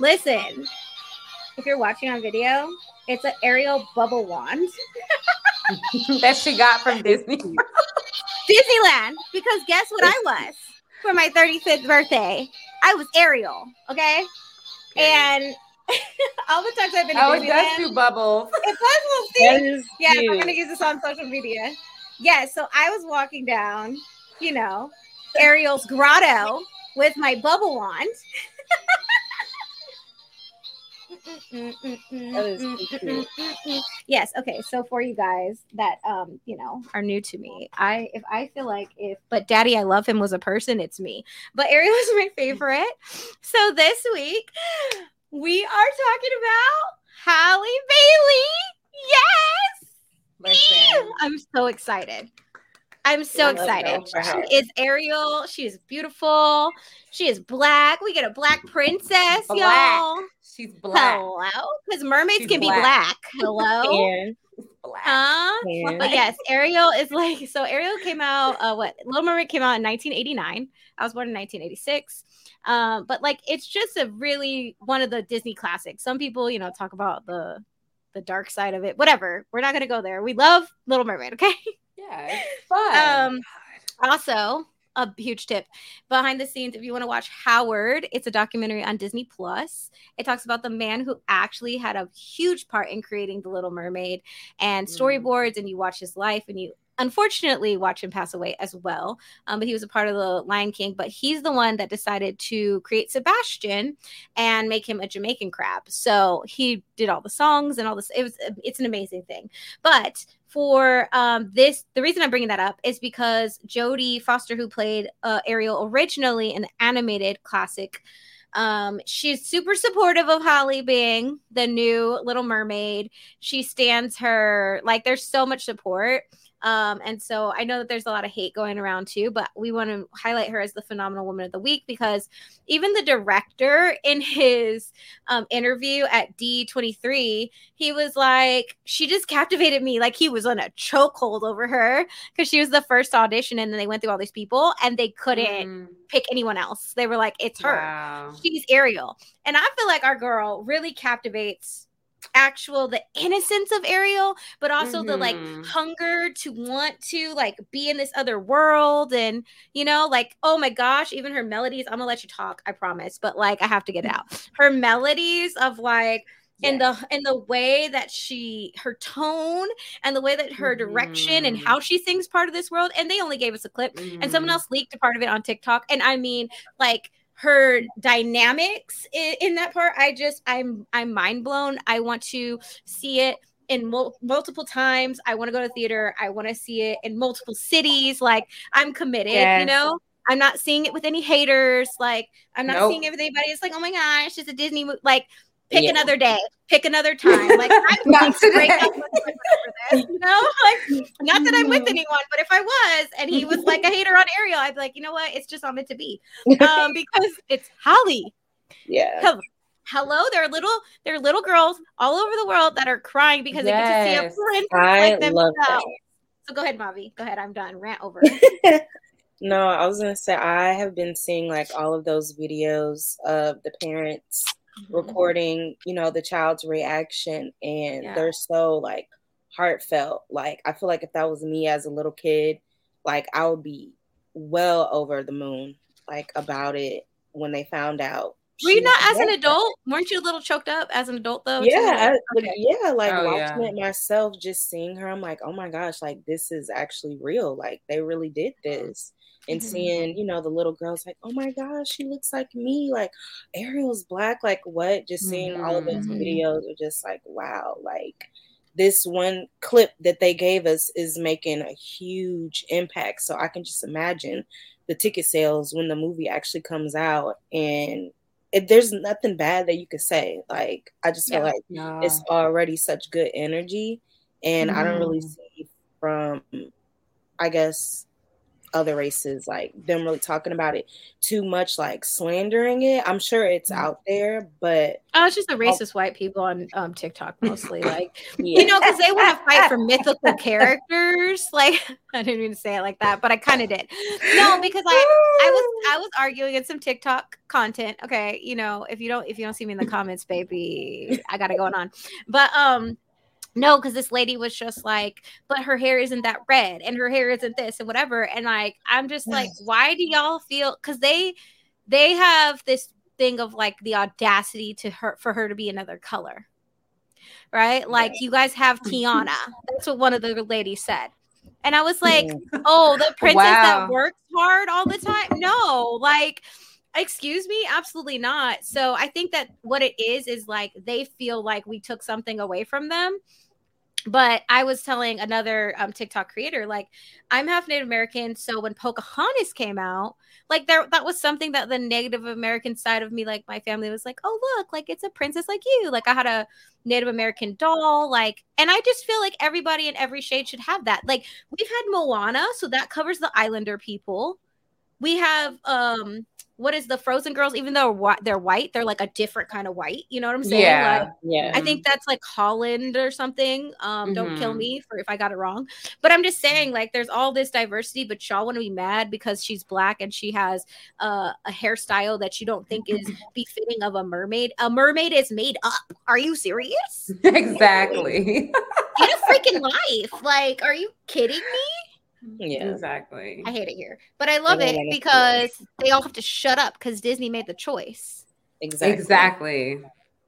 Listen, if you're watching on video, it's an Ariel bubble wand that she got from Disney. Disneyland. Because guess what I was for my 35th birthday? I was Ariel. Okay. And all the times I've been to Oh, it Disneyland, does do bubbles. it does see. Yeah, cute. I'm gonna use this on social media. Yeah, so I was walking down, you know, Ariel's grotto with my bubble wand. That is cute. yes okay so for you guys that um you know are new to me i if i feel like if but daddy i love him was a person it's me but ariel is my favorite so this week we are talking about Halle Bailey. Yes. Listen, I'm so excited. I'm so excited. that for her. She is Ariel. She is beautiful. She is black. We get a black princess, Black. y'all. she's black. Hello. Because mermaids She's can be black. black. Hello. Black. Huh? But yes, Ariel is like so. Ariel came out. Uh, what Little Mermaid came out in 1989. I was born in 1986. Um, but like it's just a really one of the Disney classics. Some people, you know, talk about the the dark side of it. Whatever. We're not gonna go there. We love Little Mermaid. Okay. yeah, it's fun. Um, Also, a huge tip behind the scenes if you want to watch Howard, it's a documentary on Disney Plus. It talks about the man who actually had a huge part in creating The Little Mermaid and Mm. storyboards, and you watch his life and you unfortunately watch him pass away as well. Um, but he was a part of the Lion King, but he's the one that decided to create Sebastian and make him a Jamaican crab. So he did all the songs and all this. It was it's an amazing thing. But for um, this, the reason I'm bringing that up is because Jodie Foster, who played uh, Ariel originally in the animated classic, um, she's super supportive of Halle being the new Little Mermaid. She stands her like there's so much support. Um, and so I know that there's a lot of hate going around too, but we want to highlight her as the phenomenal woman of the week because even the director in his um, interview at D23, he was like, she just captivated me. Like he was on a chokehold over her because she was the first audition, and then they went through all these people and they couldn't Mm, pick anyone else. They were like, it's her. Wow. She's Ariel. And I feel like our girl really captivates actual the innocence of Ariel, but also the like Mhm. hunger to want to like be in this other world and you know like oh my gosh, even her melodies, I'm to let you talk, I promise, but like I have to get it out. Her melodies of like in Yes. the in the way that she her tone and the way that her direction and Mhm. how she sings part of this world and they only gave us a clip and someone Mhm. else leaked a part of it on TikTok. And I mean, like her dynamics in, in that part, I just I'm I'm mind blown. I want to see it in mul- multiple times. I want to go to theater. I want to see it in multiple cities. Like I'm committed. You know. I'm not seeing it with any haters. Like I'm not Nope. seeing it with anybody. It's like, oh my gosh, it's a Disney movie. Like, pick Yeah. another day, pick another time. Like I'm Not to break up with this, you know, like not that I'm with anyone, but if I was and he was like a hater on Ariel, I'd be like, you know what? It's just not meant to be. Um, because it's Halle. yeah. Hello, there are little there are little girls all over the world that are crying because they get to see a Yes. princess I like themselves. that. So go ahead, Mavi. Go ahead. I'm done. Rant over. No, I was gonna say I have been seeing like all of those videos of the parents Mm-hmm. recording, you know, the child's reaction, and Yeah. they're so like heartfelt. Like I feel like if that was me as a little kid, like I would be well over the moon, like about it when they found out. Were you not as an pregnant. adult? Weren't you a little choked up as an adult though? Yeah, I, okay. yeah, like Oh, watching yeah. it myself, just seeing her, I'm like, oh my gosh, like this is actually real. Like they really did this. And Mhm. seeing, you know, the little girls like, oh my gosh, she looks like me. Like Ariel's black. Like what? Just seeing all of those Mhm. videos are just like, wow, like this one clip that they gave us is making a huge impact. So I can just imagine the ticket sales when the movie actually comes out and it, there's nothing bad that you could say. Like I just feel Yeah. like No. it's already such good energy and i don't really Mhm. see from i guess other races, like them really talking about it too much, like slandering it. I'm sure it's Mm. out there, but Oh, it's just the racist white people on um, TikTok mostly. Like, yeah. you know, because they want to fight for mythical characters. Like, I didn't even say it like that, but I kind of did. No, because I, I was, I was arguing in some TikTok content. Okay, you know, if you don't, if you don't see me in the comments, baby, I got it going on. But um, no, because this lady was just like, but her hair isn't that red, and her hair isn't this, and whatever. And like, I'm just like, why do y'all feel? Because they, they have this thing of like the audacity to her for her to be another color right like you guys have tiana that's what one of the ladies said and i was like oh the princess Wow. that works hard all the time no like excuse me absolutely not so i think that what it is is like they feel like we took something away from them but I was telling another um, TikTok creator, like, I'm half Native American. So when Pocahontas came out, like, there, that was something that the Native American side of me, like, my family was like, oh, look, like, it's a princess like you. Like, I had a Native American doll. Like, and I just feel like everybody in every shade should have that. Like, we've had Moana, so that covers the Islander people. We have, um, what is the Frozen Girls? Even though they're white, they're like a different kind of white. You know what I'm saying? Yeah. Like, yeah. I think that's like Holland or something. Um, don't kill Mhm. me for if I got it wrong. But I'm just saying, like, there's all this diversity, but y'all want to be mad because she's black and she has uh, a hairstyle that you don't think is befitting of a mermaid. A mermaid is made up. Are you serious? exactly. Get a freaking life. Like, are you kidding me? Yeah. Exactly. I hate it here, but I love it because they all have to shut up because Disney made the choice. Exactly. Exactly.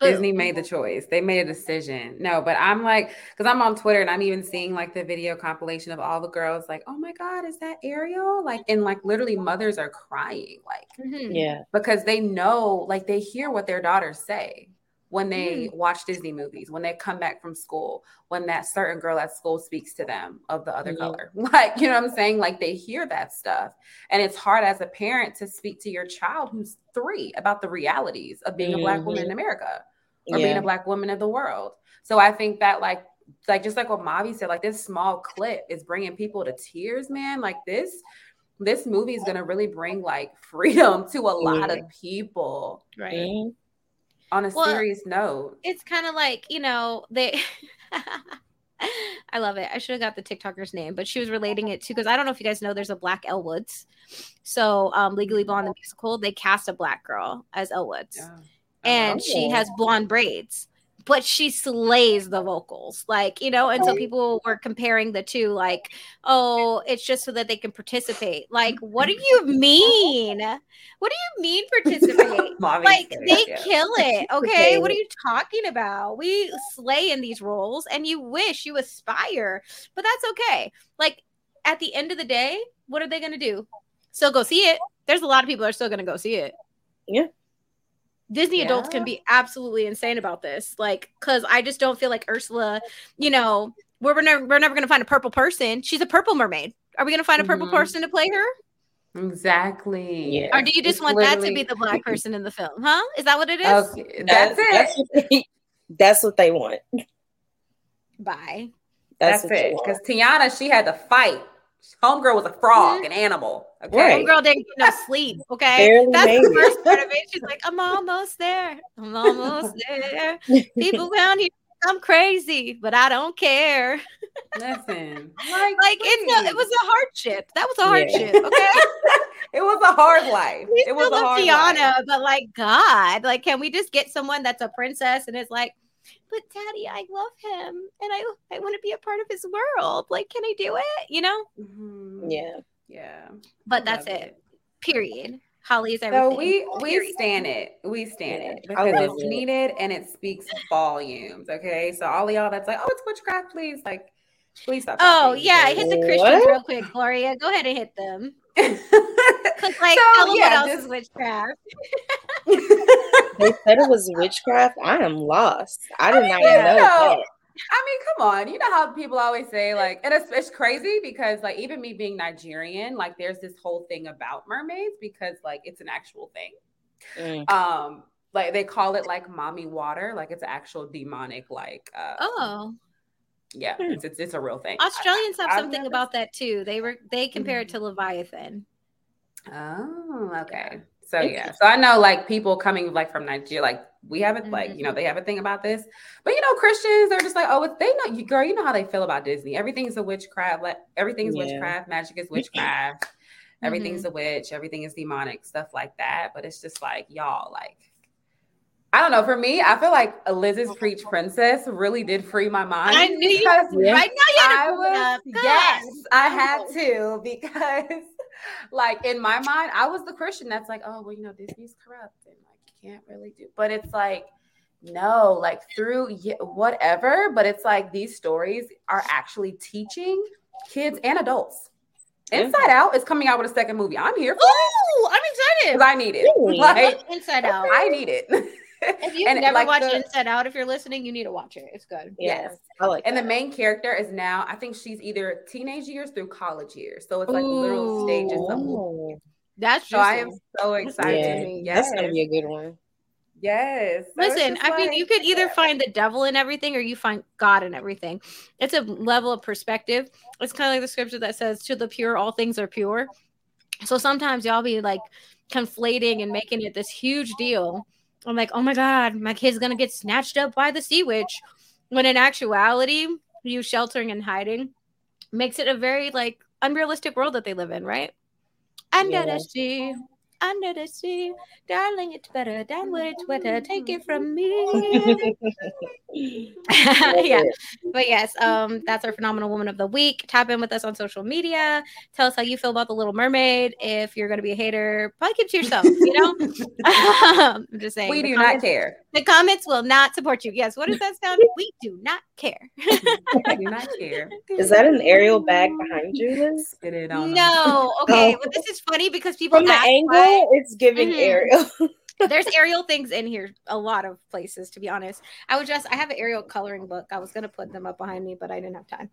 Boom. Disney made the choice. They made a decision. No, but I'm like, because I'm on Twitter and I'm even seeing like the video compilation of all the girls, like, oh my God, is that Ariel? Like, and like literally mothers are crying, like, Mhm. Yeah. because they know, like, they hear what their daughters say when they watch Disney movies, when they come back from school, when that certain girl at school speaks to them of the other Mhm. color. Like, you know what I'm saying? Like, they hear that stuff. And it's hard as a parent to speak to your child who's three about the realities of being a Black woman in America or being a black woman of the world. So I think that like like just like what Mavi said, like this small clip is bringing people to tears, man. Like this this movie is gonna really bring like freedom to a lot Yeah. of people Right. On a Well, serious note. it's kind of like you know they i love it i should have got the tiktoker's name but she was relating it to because i don't know if you guys know there's a black Elle Woods so um legally blonde the musical they cast a black girl as Elle Woods Yeah. and she Oh. has blonde braids but she slays the vocals like you know and so people were comparing the two like oh it's just so that they can participate. Like what do you mean? What do you mean participate? Like they kill it okay Okay. what are you talking about? We slay in these roles and you wish you aspire but that's okay. Like at the end of the day what are they going to do? Still go see it. There's a lot of people that are still going to go see it. Yeah. Disney adults can be absolutely insane about this like because i just don't feel like ursula you know we're, we're never, we're never going to find a purple person she's a purple mermaid are we going to find a purple Mhm. person to play her Exactly. Yeah. or do you just It's want that to be the black person in the film huh is that what it is Okay, that's it. That's what they, that's what they want. bye That's, That's, it. Because Tiana, she had to fight. Homegirl was a frog, mm-hmm. an animal. Okay. Right. Homegirl didn't get no sleep. Okay, Barely that's made the it. first part of it. She's like, "I'm almost there. I'm almost there. People around here, I'm crazy, but I don't care. Listen, Like it's a, it was a hardship. That was a hardship. Okay, it was a hard life. we it was still a hard Tiana, life. but like God, like can we just get someone that's a princess and is like, but Daddy, I love him and I I want to be a part of his world. Like, can I do it? You know? Mhm. Yeah. yeah. But that's Love it. Period. Halle is everything. So we we Period. stand it. We stand Yeah, it I because love it's it. needed and it speaks volumes. Okay, so all of y'all that's like, oh, it's witchcraft, please, like, please stop. Oh talking, yeah, because- hit the What? Christians real quick, Gloria. Go ahead and hit them. Cause like, So, tell them yeah, what else just- is witchcraft. They said it was witchcraft. I am lost. I did not yeah. know No. that. I mean, come on. You know how people always say, like, and it's, it's crazy because, like, even me being Nigerian, like, there's this whole thing about mermaids because, like, it's an actual thing. Mm. Um, like they call it like mommy water, like it's actual demonic, like, uh, Oh, Yeah, Hmm. it's, it's it's a real thing. Australians have I've something never- about that too. They were they compare it to Leviathan. Oh, okay. So yeah, so I know like people coming like from Nigeria, like we have it, like Mm-hmm. you know they have a thing about this, but you know Christians they're just like, oh, it's, they know you, girl, you know how they feel about Disney. Everything's a witchcraft, like everything's Yeah. witchcraft, magic is witchcraft, Mm-hmm. everything's a witch, everything is demonic, stuff like that. But it's just like y'all, like I don't know. For me, I feel like Liz's preach princess really did free my mind. I knew you-. Right now, you had I to it was. Yes, I had to because, like, in my mind, I was the Christian that's like, oh, well, you know, Disney's corrupt and like you can't really do. But it's like, no, like through whatever. But it's like these stories are actually teaching kids and adults. Yeah. Inside Out is coming out with a second movie. I'm here for it I'm excited. I need it. Really? Like, Inside Out. I need it. If you've And, never like, watched the- Inside Out, if you're listening, you need to watch it. It's good. Yeah, Yes. I like And the main character is now, I think she's either teenage years through college years. So it's like literal stages of That's So I am so excited. yeah, Yes. that's gonna be a good one. yes. Listen, I mean, you could either find the devil in everything or you find God in everything. It's a level of perspective. It's kind of like the scripture that says, To the pure, all things are pure. So sometimes y'all be like conflating and making it this huge deal. I'm like, oh my God, my kid's gonna get snatched up by the sea witch. When in actuality, you sheltering and hiding makes it a very like unrealistic world that they live in, right? Under Yeah. Under the sea, darling, it's better than what it's wetter. Take it from me. yeah, but yes, um, that's our phenomenal woman of the week. Tap in with us on social media. Tell us how you feel about the Little Mermaid. If you're gonna be a hater, probably keep to yourself. You know, I'm just saying. we do not care. The comments will not support you. Yes. What does that sound? we do not care. We do not care. Is that an Ariel bag behind you, Liz? Spit it on them. No. Okay. Oh. Well, this is funny because people From the ask angle, why- it's giving Mhm. Ariel. there's Ariel things in here a lot of places to be honest i was just i have an Ariel coloring book i was gonna put them up behind me but i didn't have time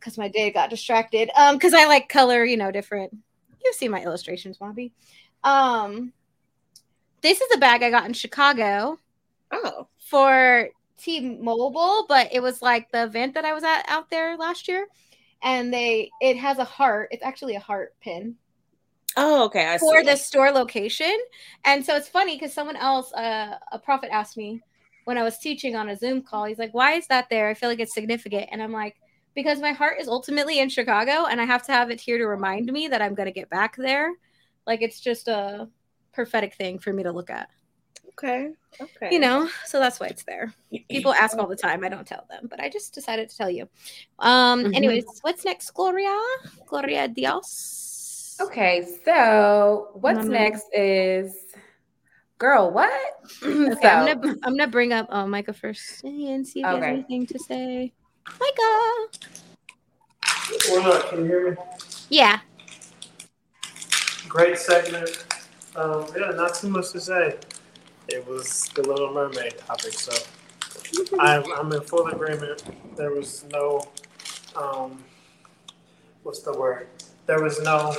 because my day got distracted um because i like color you know different you see my illustrations bobby um this is a bag i got in chicago Oh, for t-mobile but it was like the event that i was at out there last year and they it has a heart it's actually a heart pin oh, okay. I for see. the store location. And so it's funny because someone else, uh, a prophet asked me when I was teaching on a Zoom call, he's like, Why is that there? I feel like it's significant. And I'm like, Because my heart is ultimately in Chicago and I have to have it here to remind me that I'm going to get back there. Like it's just a prophetic thing for me to look at, Okay. Okay. you know? So that's why it's there. People ask all the time. I don't tell them, but I just decided to tell you. Um, Mhm. anyways, what's next, Gloria? Gloria Dios. Okay, so what's Mama. next is girl, what? Okay, I'm gonna I'm gonna bring up uh, Micah first and see if he has anything to say. Micah, Or not, can you hear me? yeah, Great segment. Um, yeah, not too much to say. It was the Little Mermaid topic, so I'm, I'm in full agreement. There was no, um, what's the word? There was no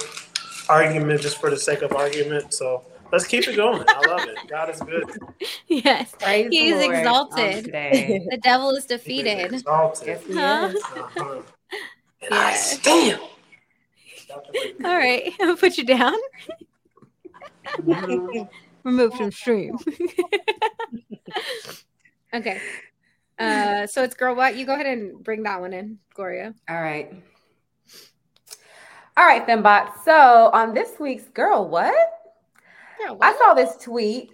argument just for the sake of argument. So let's keep it going. I love it. God is good. yes. Praise He the is Lord exalted. The devil is He is defeated. exalted. Yes, he Huh? is. Uh-huh. And Yeah. I stand. All right, I'll put you down. Mhm. Remove from stream. okay. Uh, so it's girl. What you go ahead and bring that one in, Gloria. All right. All right, then, bot. So on this week's girl, what? Girl, I saw this tweet